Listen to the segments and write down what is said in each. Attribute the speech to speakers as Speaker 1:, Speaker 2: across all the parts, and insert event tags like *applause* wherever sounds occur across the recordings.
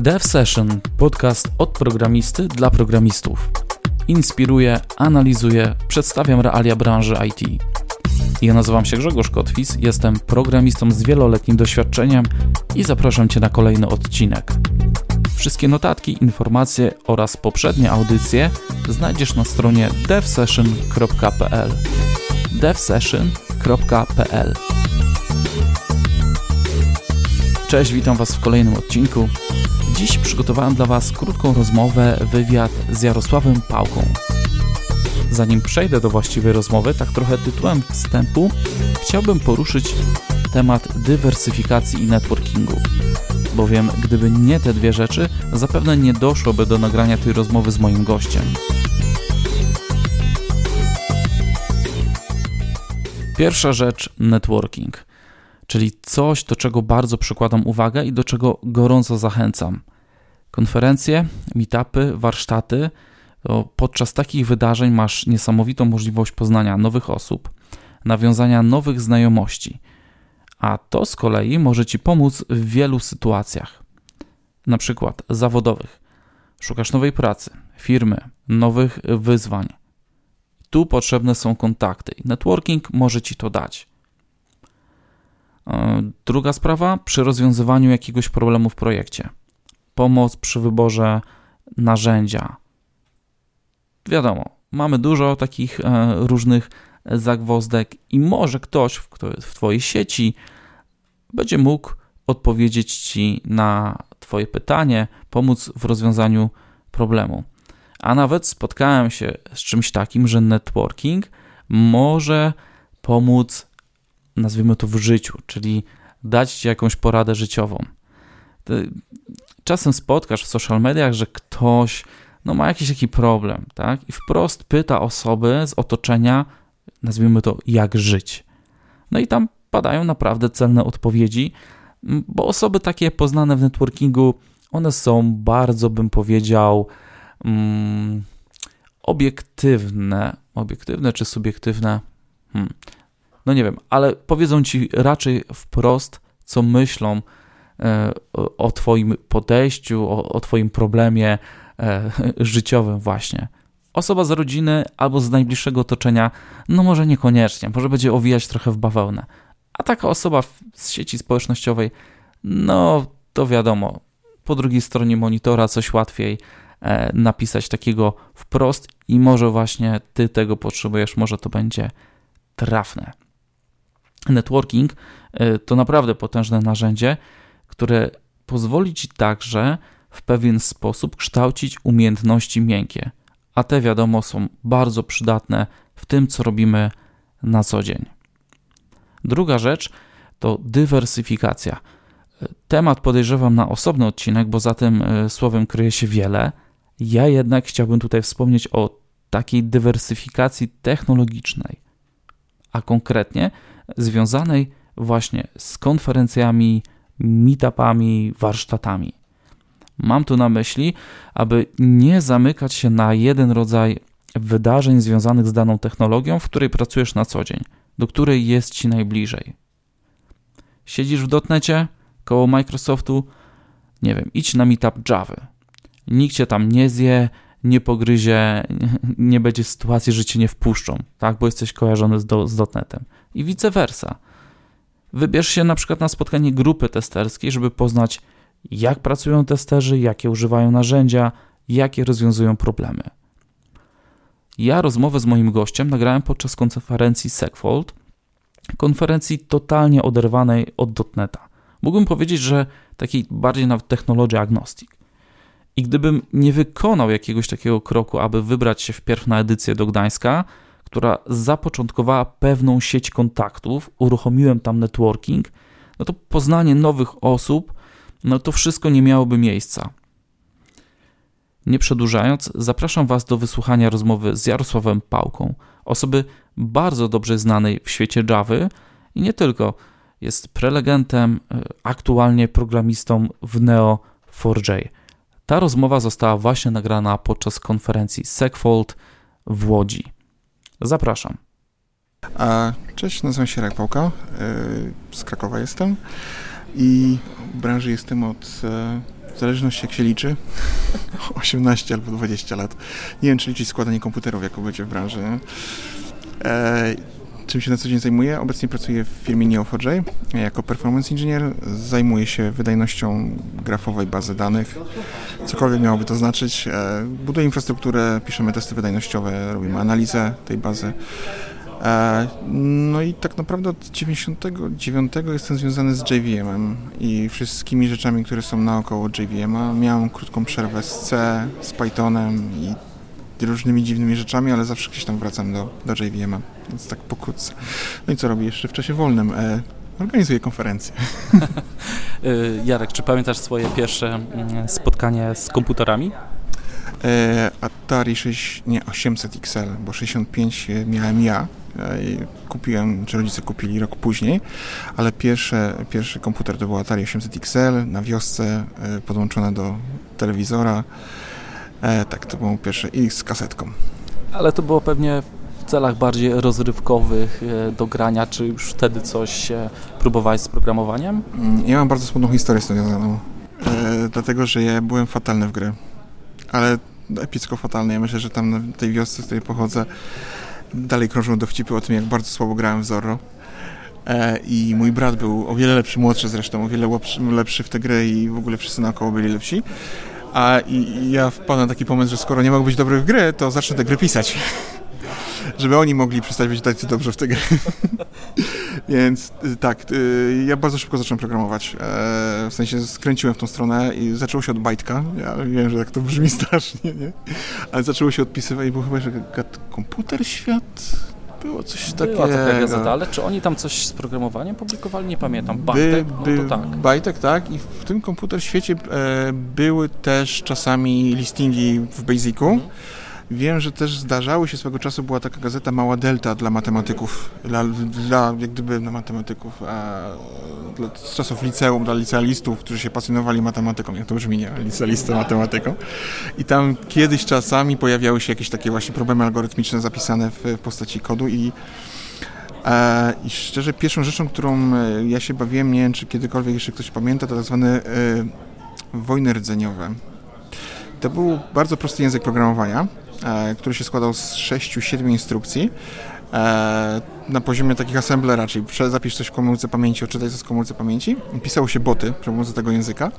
Speaker 1: Dev Session, podcast od programisty dla programistów. Inspiruję, analizuję, przedstawiam realia branży IT. Ja nazywam się Grzegorz Kotwis, jestem programistą z wieloletnim doświadczeniem i zapraszam Cię na kolejny odcinek. Wszystkie notatki, informacje oraz poprzednie audycje znajdziesz na stronie devsession.pl devsession.pl Cześć, witam Was w kolejnym odcinku. Dziś przygotowałem dla Was krótką rozmowę, wywiad z Jarosławem Pałką. Zanim przejdę do właściwej rozmowy, tak trochę tytułem wstępu, chciałbym poruszyć temat dywersyfikacji i networkingu. Bowiem gdyby nie te dwie rzeczy, zapewne nie doszłoby do nagrania tej rozmowy z moim gościem. Pierwsza rzecz networking czyli coś, do czego bardzo przykładam uwagę i do czego gorąco zachęcam. Konferencje, meetupy, warsztaty. podczas takich wydarzeń masz niesamowitą możliwość poznania nowych osób, nawiązania nowych znajomości, a to z kolei może Ci pomóc w wielu sytuacjach, na przykład zawodowych. Szukasz nowej pracy, firmy, nowych wyzwań. Tu potrzebne są kontakty i networking może Ci to dać. E, druga sprawa, przy rozwiązywaniu jakiegoś problemu w projekcie. Pomoc przy wyborze narzędzia. Wiadomo, mamy dużo takich e, różnych zagwozdek i może ktoś, kto w Twojej sieci, będzie mógł odpowiedzieć Ci na Twoje pytanie, pomóc w rozwiązaniu problemu. A nawet spotkałem się z czymś takim, że networking może pomóc nazwijmy to w życiu, czyli dać ci jakąś poradę życiową. Czasem spotkasz w social mediach, że ktoś no, ma jakiś taki problem, tak? I wprost pyta osoby z otoczenia, nazwijmy to, jak żyć. No i tam padają naprawdę celne odpowiedzi, bo osoby takie poznane w networkingu, one są bardzo, bym powiedział, mm, obiektywne. Obiektywne czy subiektywne? Hmm no nie wiem, ale powiedzą ci raczej wprost, co myślą e, o Twoim podejściu, o, o Twoim problemie e, *laughs* życiowym, właśnie. Osoba z rodziny albo z najbliższego otoczenia, no może niekoniecznie, może będzie owijać trochę w bawełnę. A taka osoba z sieci społecznościowej, no to wiadomo, po drugiej stronie monitora coś łatwiej e, napisać takiego wprost i może właśnie ty tego potrzebujesz, może to będzie trafne. Networking y, to naprawdę potężne narzędzie, które pozwoli ci także w pewien sposób kształcić umiejętności miękkie, a te wiadomo są bardzo przydatne w tym, co robimy na co dzień. Druga rzecz to dywersyfikacja. Temat podejrzewam na osobny odcinek, bo za tym y, słowem kryje się wiele. Ja jednak chciałbym tutaj wspomnieć o takiej dywersyfikacji technologicznej, a konkretnie związanej właśnie z konferencjami, meetupami, warsztatami. Mam tu na myśli, aby nie zamykać się na jeden rodzaj wydarzeń związanych z daną technologią, w której pracujesz na co dzień, do której jest ci najbliżej. Siedzisz w dotnecie koło Microsoftu, nie wiem, idź na meetup Java. Nikt cię tam nie zje, nie pogryzie, *laughs* nie będzie sytuacji, że cię nie wpuszczą, tak, bo jesteś kojarzony z, do, z dotnetem i vice versa. Wybierz się na przykład na spotkanie grupy testerskiej, żeby poznać, jak pracują testerzy, jakie używają narzędzia, jakie rozwiązują problemy. Ja rozmowę z moim gościem nagrałem podczas konferencji Segfold, konferencji totalnie oderwanej od dotneta. Mógłbym powiedzieć, że takiej bardziej nawet technology agnostic. I gdybym nie wykonał jakiegoś takiego kroku, aby wybrać się wpierw na edycję do Gdańska, która zapoczątkowała pewną sieć kontaktów, uruchomiłem tam networking, no to poznanie nowych osób, no to wszystko nie miałoby miejsca. Nie przedłużając, zapraszam Was do wysłuchania rozmowy z Jarosławem Pałką, osoby bardzo dobrze znanej w świecie Java i nie tylko. Jest prelegentem, e, aktualnie programistą w Neo4j. Ta rozmowa została właśnie nagrana podczas konferencji Segfold w Łodzi. Zapraszam.
Speaker 2: Cześć, nazywam się Rek Pałka, e, z Krakowa jestem i w branży jestem od w zależności jak się liczy, *laughs* 18 albo 20 lat. Nie wiem, czy liczyć składanie komputerów, jako będzie w branży. E, czym się na co dzień zajmuję? Obecnie pracuję w firmie Neo4j jako performance engineer. Zajmuję się wydajnością grafowej bazy danych. Cokolwiek miałoby to znaczyć. E, buduję infrastrukturę, piszemy testy wydajnościowe, robimy analizę tej bazy. E, no i tak naprawdę od 99 jestem związany z JVM-em i wszystkimi rzeczami, które są naokoło JVM-a. Miałem krótką przerwę z C, z Pythonem i różnymi dziwnymi rzeczami, ale zawsze gdzieś tam wracam do, do JVM-a, więc tak pokrótce. No i co robię jeszcze w czasie wolnym? E, organizuję konferencje. *laughs*
Speaker 1: Jarek, czy pamiętasz swoje pierwsze mm, spotkanie z komputerami?
Speaker 2: E, Atari 6, nie, 800 XL, bo 65 miałem ja. E, kupiłem, czy rodzice kupili rok później, ale pierwsze, pierwszy komputer to był Atari 800 XL na wiosce, e, podłączone do telewizora. E, tak, to był pierwszy i z kasetką.
Speaker 1: Ale to było pewnie w celach bardziej rozrywkowych e, do grania, czy już wtedy coś e, próbowałeś z programowaniem?
Speaker 2: Mm, ja mam bardzo smutną historię z tym związaną, e, dlatego że ja byłem fatalny w gry, ale epicko fatalny. Ja myślę, że tam na tej wiosce, z której pochodzę, dalej krążą dowcipy o tym, jak bardzo słabo grałem w Zorro. E, I mój brat był o wiele lepszy, młodszy zresztą, o wiele lepszy w te gry i w ogóle wszyscy naokoło byli lepsi. A i, ja wpadłem na taki pomysł, że skoro nie mogę być dobry w gry, to zacznę te gry pisać. *laughs* Żeby oni mogli przestać być tacy dobrze w te gry. *laughs* Więc y, tak, y, ja bardzo szybko zacząłem programować. E, w sensie skręciłem w tą stronę i zaczęło się od bajtka. Ja wiem, że tak to brzmi *laughs* strasznie, nie? Ale zaczęło się odpisywać i było chyba, że komputer świat było coś takiego. Była
Speaker 1: taka gazeta, ale czy oni tam coś z programowaniem publikowali? Nie pamiętam. Bajtek? By, no to tak.
Speaker 2: Bajtek, tak. I w tym komputer świecie e, były też czasami listingi w Basicu. Mhm. Wiem, że też zdarzały się swego czasu, była taka gazeta Mała Delta dla matematyków, dla, dla jak gdyby na matematyków, a, dla, z czasów liceum, dla licealistów, którzy się pasjonowali matematyką, jak to brzmi, nie? Licealista matematyką. I tam kiedyś czasami pojawiały się jakieś takie właśnie problemy algorytmiczne zapisane w, w postaci kodu i e, i szczerze, pierwszą rzeczą, którą e, ja się bawiłem, nie wiem, czy kiedykolwiek jeszcze ktoś pamięta, to tak zwane e, wojny rdzeniowe. To był bardzo prosty język programowania, który się składał z 6-7 instrukcji e, na poziomie takich assemblera, czyli zapisz coś w komórce pamięci, odczytaj coś w komórce pamięci. Pisało się boty przy pomocy tego języka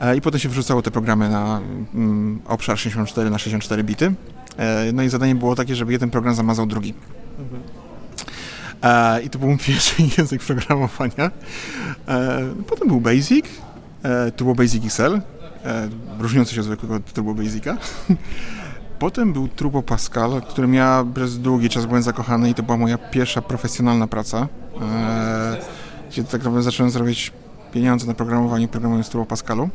Speaker 2: e, i potem się wrzucało te programy na mm, obszar 64 na 64 bity. No i zadanie było takie, żeby jeden program zamazał drugi. I to był mój pierwszy *laughs* język programowania. Potem był Basic, to było Basic XL, różniący się od zwykłego Turbo Basica. *laughs* Potem był Turbo Pascal, którym ja przez długi czas byłem zakochany i to była moja pierwsza profesjonalna praca. Eee, gdzie tak naprawdę zacząłem zrobić pieniądze na programowaniu, programując Turbo Pascalu.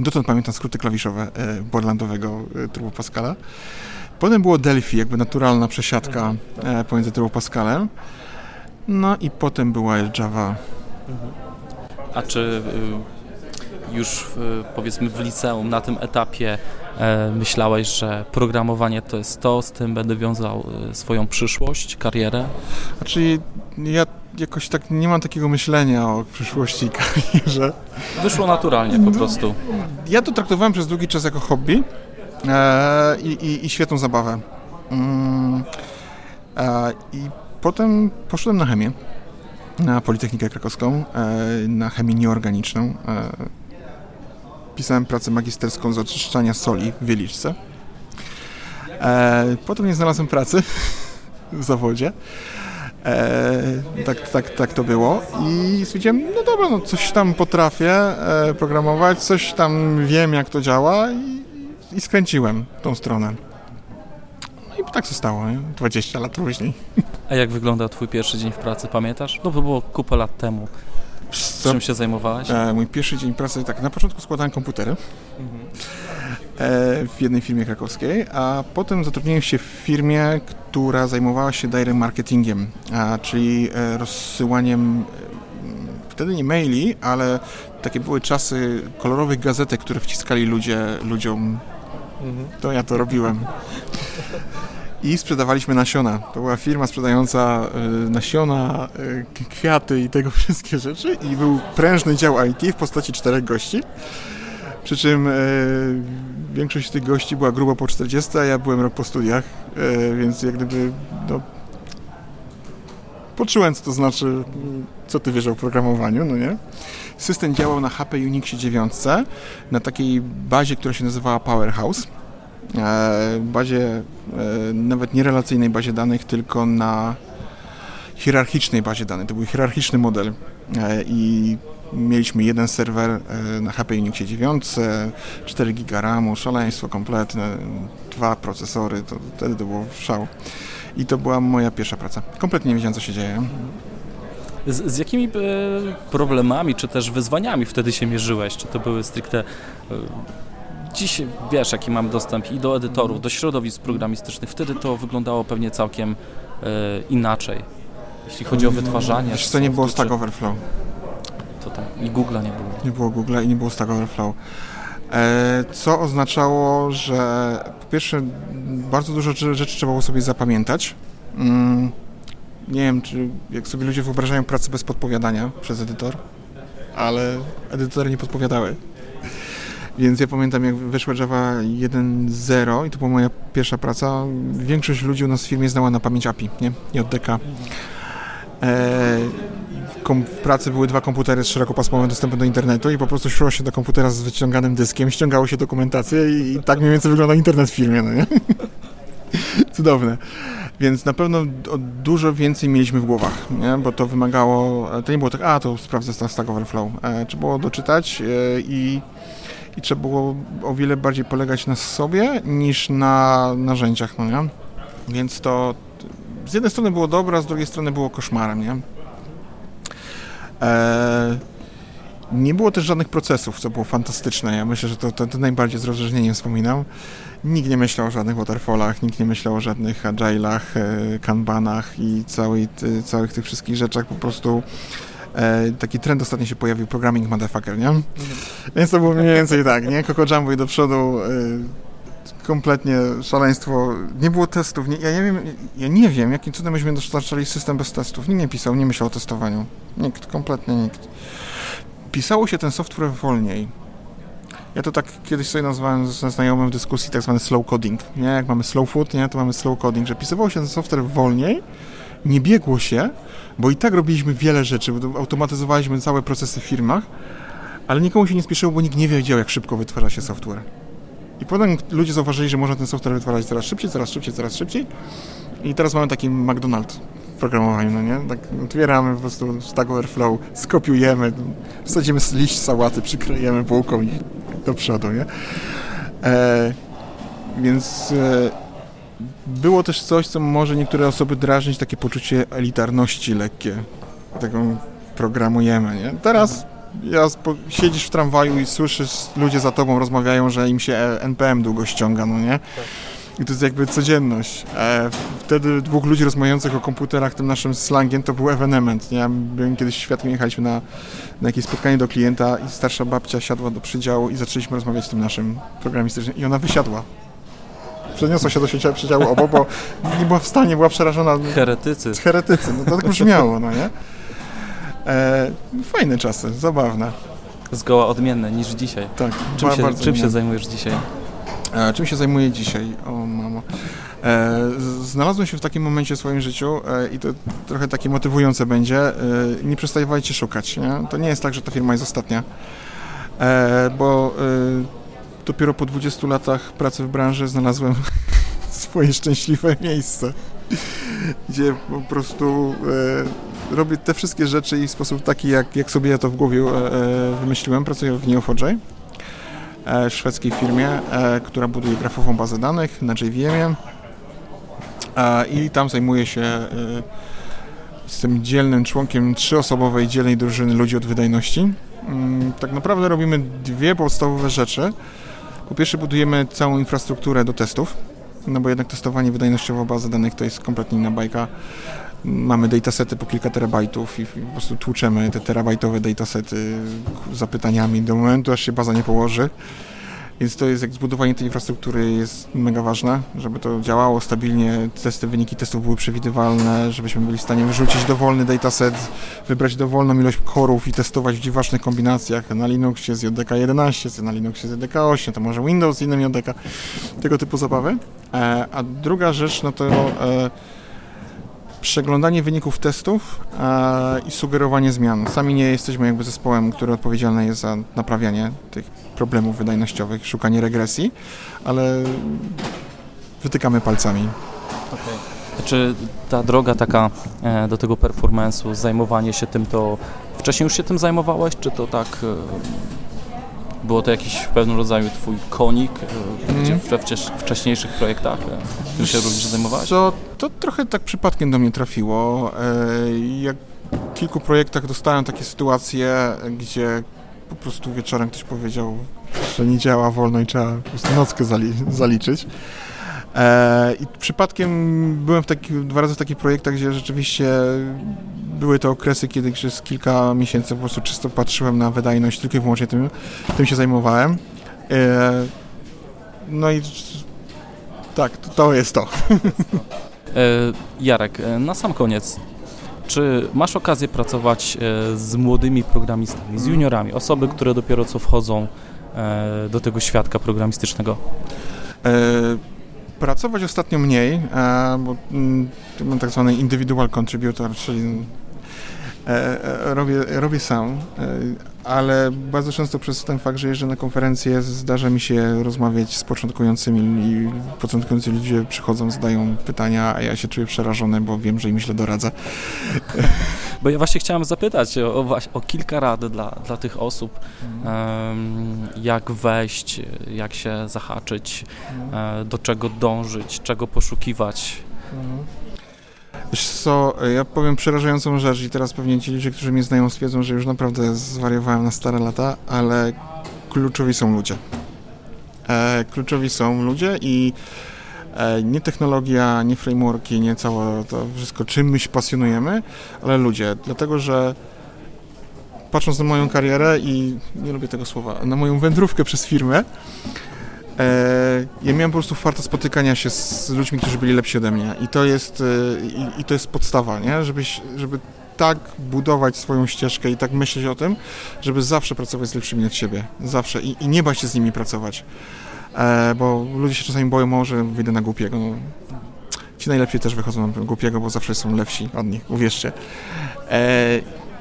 Speaker 2: Dotąd pamiętam skróty klawiszowe e, borlandowego e, Turbo Pascala. Potem było Delphi, jakby naturalna przesiadka e, pomiędzy Turbo Pascalem. No i potem była Java.
Speaker 1: A czy y, już powiedzmy w liceum na tym etapie E, myślałeś, że programowanie to jest to, z tym będę wiązał e, swoją przyszłość, karierę?
Speaker 2: Znaczy, ja jakoś tak nie mam takiego myślenia o przyszłości i karierze.
Speaker 1: Wyszło naturalnie po prostu.
Speaker 2: Ja to traktowałem przez długi czas jako hobby e, i, i, i, świetną zabawę. Mm, e, I potem poszedłem na chemię, na Politechnikę Krakowską, e, na chemię nieorganiczną e, pisałem pracę magisterską z oczyszczania soli w Wieliczce. E, potem nie znalazłem pracy *laughs* w zawodzie. E, tak, tak, tak to było i stwierdziłem, no dobra, no coś tam potrafię e, programować, coś tam wiem jak to działa i, i skręciłem tą stronę. No i tak zostało, nie? 20 lat później. *laughs*
Speaker 1: A jak wyglądał twój pierwszy dzień w pracy, pamiętasz? No to było kupę lat temu. Co? Czym się zajmowałeś?
Speaker 2: E, mój pierwszy dzień pracy, tak, na początku składałem komputery mhm. e, w jednej firmie krakowskiej, a potem zatrudniłem się w firmie, która zajmowała się direct marketingiem, a, czyli e, rozsyłaniem e, wtedy nie maili, ale takie były czasy kolorowych gazetek, które wciskali ludzie ludziom. Mhm. To ja to robiłem *laughs* i sprzedawaliśmy nasiona. To była firma sprzedająca y, nasiona, y, kwiaty i tego *laughs* wszystkie rzeczy i był prężny dział IT w postaci czterech gości. Przy czym e, większość z tych gości była grubo po 40, a ja byłem rok po studiach, e, więc jak gdyby no, poczułem, co to znaczy, co ty wiesz o programowaniu, no nie? System działał na HP Unixie 9, na takiej bazie, która się nazywała Powerhouse. E, bazie, e, nawet nie relacyjnej bazie danych, tylko na hierarchicznej bazie danych. To był hierarchiczny model e, i mieliśmy jeden serwer na HP Unixie 9, 4 GB RAMu, szaleństwo kompletne, dwa procesory, to wtedy to było szał. I to była moja pierwsza praca. Kompletnie nie wiedziałem, co się dzieje.
Speaker 1: Z, z, jakimi problemami, czy też wyzwaniami wtedy się mierzyłeś? Czy to były stricte Dziś wiesz, jaki mam dostęp i do edytorów, do środowisk programistycznych. Wtedy to wyglądało pewnie całkiem e, inaczej, jeśli chodzi o wytwarzanie.
Speaker 2: Wiesz co, nie było Stack Overflow.
Speaker 1: To tak, i Google'a nie było.
Speaker 2: Nie było Google'a i nie było Stack Overflow. E, co oznaczało, że po pierwsze bardzo dużo rzeczy trzeba było sobie zapamiętać. Mm, nie wiem, czy jak sobie ludzie wyobrażają pracę bez podpowiadania przez edytor, ale edytory nie podpowiadały. Więc ja pamiętam, jak wyszła Java 1.0 i to była moja pierwsza praca, większość ludzi u nas w firmie znała na pamięć API, nie? JDK. E, w pracy były dwa komputery z szerokopasmowym dostępem do internetu i po prostu szło się do komputera z wyciąganym dyskiem, ściągało się dokumentację i, i tak mniej więcej wygląda internet w firmie, no nie? *laughs* Cudowne. Więc na pewno dużo więcej mieliśmy w głowach, nie? bo to wymagało, to nie było tak, a to sprawdzę Stack Overflow. E, trzeba było doczytać e, i i trzeba było o wiele bardziej polegać na sobie niż na narzędziach, no nie? Więc to z jednej strony było dobre, a z drugiej strony było koszmarem, nie? Eee, nie było też żadnych procesów, co było fantastyczne. Ja myślę, że to, to, to najbardziej z rozróżnieniem wspominam. Nikt nie myślał o żadnych waterfallach, nikt nie myślał o żadnych agile'ach, e, kanbanach i całej, całych tych wszystkich rzeczach. Po prostu e, taki trend ostatnio się pojawił, programming motherfucker, nie? Mhm. Więc to było mniej więcej tak, nie? Coco Jumbo i do przodu, e, kompletnie szaleństwo. Nie było testów, nie, ja nie wiem, ja nie wiem, jakim cudem myśmy dostarczali system bez testów. Nikt nie pisał, nie myślał o testowaniu. Nikt, kompletnie nikt. Pisało się ten software wolniej. Ja to tak kiedyś sobie nazwałem ze znajomym w dyskusji tak zwany slow coding, nie? Jak mamy slow food, nie? To mamy slow coding, że pisywało się ten software wolniej, nie biegło się, bo i tak robiliśmy wiele rzeczy, automatyzowaliśmy całe procesy w firmach, ale nikomu się nie spieszyło, bo nikt nie wiedział, jak szybko wytwarza się software. I potem ludzie zauważyli, że można ten software wytwarzać coraz szybciej, coraz szybciej, coraz szybciej. I teraz mamy taki McDonald's w programowaniu, no nie? Tak otwieramy po prostu Stack Overflow, skopiujemy, wsadzimy liść sałaty, przykrejemy bułką i do przodu, nie? E, więc e, było też coś, co może niektóre osoby drażnić, takie poczucie elitarności lekkie. Tego programujemy, nie? Teraz ja siedzisz w tramwaju i słyszysz, ludzie za tobą rozmawiają, że im się NPM długo ściąga, no nie? I to jest jakby codzienność. E, wtedy dwóch ludzi rozmawiających o komputerach, tym naszym slangiem, to był evenement. Nie? Byłem kiedyś świadkiem, jechaliśmy na, na jakieś spotkanie do klienta i starsza babcia siadła do przydziału i zaczęliśmy rozmawiać tym naszym programistycznym i ona wysiadła przeniosła się do święcia przedziału obok, bo nie była w stanie, była przerażona.
Speaker 1: Heretycy.
Speaker 2: Heretycy, no to tak brzmiało, no nie? E, fajne czasy, zabawne.
Speaker 1: Zgoła odmienne niż dzisiaj.
Speaker 2: Tak.
Speaker 1: Czym, się, czym się zajmujesz dzisiaj?
Speaker 2: E, czym się zajmuję dzisiaj? O mamo. E, znalazłem się w takim momencie w swoim życiu e, i to trochę takie motywujące będzie. E, nie przestawajcie szukać. Nie? To nie jest tak, że ta firma jest ostatnia, e, bo dopiero po 20 latach pracy w branży znalazłem *laughs* swoje szczęśliwe miejsce, gdzie po prostu e, robię te wszystkie rzeczy i w sposób taki, jak, jak sobie ja to w głowie e, wymyśliłem. Pracuję w Neo4j, e, szwedzkiej firmie, e, która buduje grafową bazę danych na JVM-ie e, i tam zajmuję się e, jestem dzielnym członkiem trzyosobowej dzielnej drużyny ludzi od wydajności. Mm, tak naprawdę robimy dwie podstawowe rzeczy. Po pierwsze budujemy całą infrastrukturę do testów, no bo jednak testowanie wydajnościowo bazy danych to jest kompletnie inna bajka. Mamy datasety po kilka terabajtów i po prostu tłuczemy te terabajtowe datasety zapytaniami do momentu, aż się baza nie położy. Więc to jest jak zbudowanie tej infrastruktury jest mega ważne, żeby to działało stabilnie, testy, wyniki testów były przewidywalne, żebyśmy byli w stanie wyrzucić dowolny dataset, wybrać dowolną ilość korów i testować w dziwacznych kombinacjach na Linuxie z JDK 11, na Linuxie z JDK 8, to może Windows z innym JDK, tego typu zabawy. E, a druga rzecz, no to e, przeglądanie wyników testów e, i sugerowanie zmian. Sami nie jesteśmy jakby zespołem, który odpowiedzialny jest za naprawianie tych problemów wydajnościowych, szukanie regresji, ale wytykamy palcami.
Speaker 1: Okay. Czy ta droga taka e, do tego performance'u, zajmowanie się tym, to wcześniej już się tym zajmowałeś, czy to tak e, było to jakiś w pewnym rodzaju twój konik mm. we wcześniejszych projektach, którym się również zajmowałeś?
Speaker 2: To, to trochę tak przypadkiem do mnie trafiło. Jak w kilku projektach dostałem takie sytuacje, gdzie po prostu wieczorem ktoś powiedział, że nie działa wolno i trzeba po prostu nockę zali zaliczyć. E, I przypadkiem byłem w taki, dwa razy w takich projektach, gdzie rzeczywiście były to okresy, kiedy przez kilka miesięcy po prostu czysto patrzyłem na wydajność, tylko i wyłącznie tym, tym się zajmowałem. E, no i tak, to, jest to. *laughs*
Speaker 1: E, Jarek, na sam koniec, czy masz okazję pracować z młodymi programistami, z juniorami, osoby, które dopiero co wchodzą do tego świadka programistycznego? E,
Speaker 2: pracować ostatnio mniej, bo mm, mam tak zwany individual contributor, czyli robię, robię sam, ale bardzo często przez ten fakt, że jeżdżę na konferencje, zdarza mi się rozmawiać z początkującymi i początkujący ludzie przychodzą, zadają pytania, a ja się czuję przerażony, bo wiem, że im źle doradza.
Speaker 1: Bo ja właśnie chciałem zapytać o, o, kilka rad dla, dla tych osób, um, jak wejść, jak się zahaczyć, um, do czego dążyć, czego poszukiwać. Mhm.
Speaker 2: Co, ja powiem przerażającą rzecz i teraz pewnie ci ludzie, którzy mnie znają stwierdzą, że już naprawdę zwariowałem na stare lata, ale kluczowi są ludzie. E, kluczowi są ludzie i e, nie technologia, nie frameworki, nie całe to wszystko, czym my się pasjonujemy, ale ludzie. Dlatego, że patrząc na moją karierę i nie lubię tego słowa, na moją wędrówkę przez firmę, ja miałem po prostu farta spotykania się z ludźmi, którzy byli lepsi ode mnie i to jest, e, i, i to jest podstawa, nie? Żebyś, żeby tak budować swoją ścieżkę i tak myśleć o tym, żeby zawsze pracować z lepszymi od siebie, zawsze i, i nie bać się z nimi pracować, e, bo ludzie się czasami boją, może wyjdę na głupiego, no. Ci najlepsi też wychodzą na głupiego, bo zawsze są lepsi od nich, uwierzcie.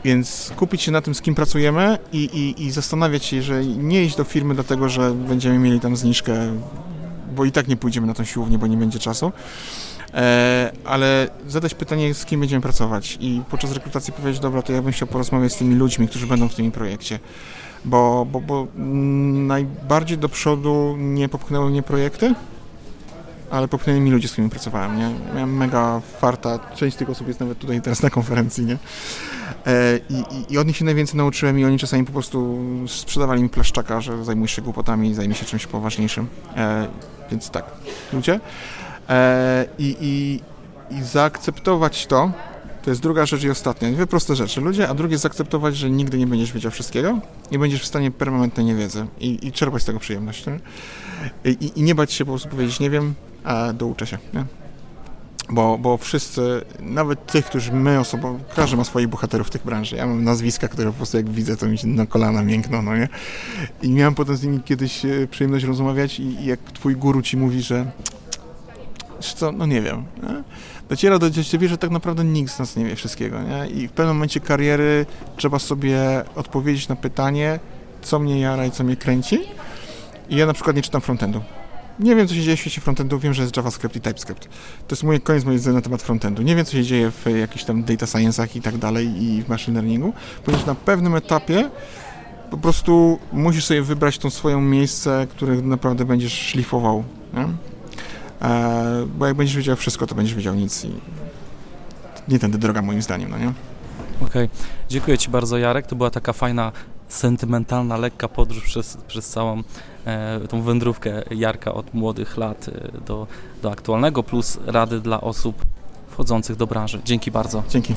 Speaker 2: Więc kupić się na tym, z kim pracujemy i, i, i zastanawiać się, że nie iść do firmy dlatego, że będziemy mieli tam zniżkę, bo i tak nie pójdziemy na tą siłownię, bo nie będzie czasu. E, ale zadać pytanie, z kim będziemy pracować i podczas rekrutacji powiedzieć, dobra, to ja bym chciał porozmawiać z tymi ludźmi, którzy będą w tym projekcie. Bo, bo, bo najbardziej do przodu nie popchnęły mnie projekty, ale popchnęli mi ludzie, z którymi pracowałem, nie? Miałem mega farta, część z tych osób jest nawet tutaj teraz na konferencji, nie? E, i, I od nich się najwięcej nauczyłem i oni czasami po prostu sprzedawali mi plaszczaka, że zajmujesz się głupotami, zajmij się czymś poważniejszym. E, więc tak, ludzie. E, i, i, I zaakceptować to, to jest druga rzecz i ostatnia. Dwie proste rzeczy. Ludzie, a drugie zaakceptować, że nigdy nie będziesz wiedział wszystkiego i będziesz w stanie permanentnej niewiedzy i, i czerpać z tego przyjemność. I, I, nie bać się po prostu powiedzieć nie wiem, a douczę się. Nie? Bo, bo wszyscy, nawet tych, którzy my osobą, każdy ma swoich bohaterów w tych branży. Ja mam nazwiska, które po prostu jak widzę, to mi się na kolana miękną, no nie? I miałem potem z nimi kiedyś e, przyjemność rozmawiać i, i jak twój guru ci mówi, że co, no nie wiem, nie? Dociera do ciebie, że tak naprawdę nikt z nas nie wie wszystkiego, nie? I w pewnym momencie kariery trzeba sobie odpowiedzieć na pytanie, co mnie jara i co mnie kręci. I ja na przykład nie czytam frontendu nie wiem, co się dzieje w świecie frontendu, wiem, że jest JavaScript i TypeScript. To jest mój koniec mojej wiedzy na temat frontendu. Nie wiem, co się dzieje w jakichś tam data science'ach i tak dalej i w machine learningu, ponieważ na pewnym etapie po prostu musisz sobie wybrać tą swoją miejsce, które naprawdę będziesz szlifował, nie? E, bo jak będziesz wiedział wszystko, to będziesz wiedział nic i nie tędy droga moim zdaniem, no nie?
Speaker 1: Okej, okay. dziękuję Ci bardzo Jarek, to była taka fajna sentymentalna, lekka podróż przez, przez całą e, tą wędrówkę Jarka od młodych lat e, do, do aktualnego, plus rady dla osób wchodzących do branży. Dzięki bardzo.
Speaker 2: Dzięki.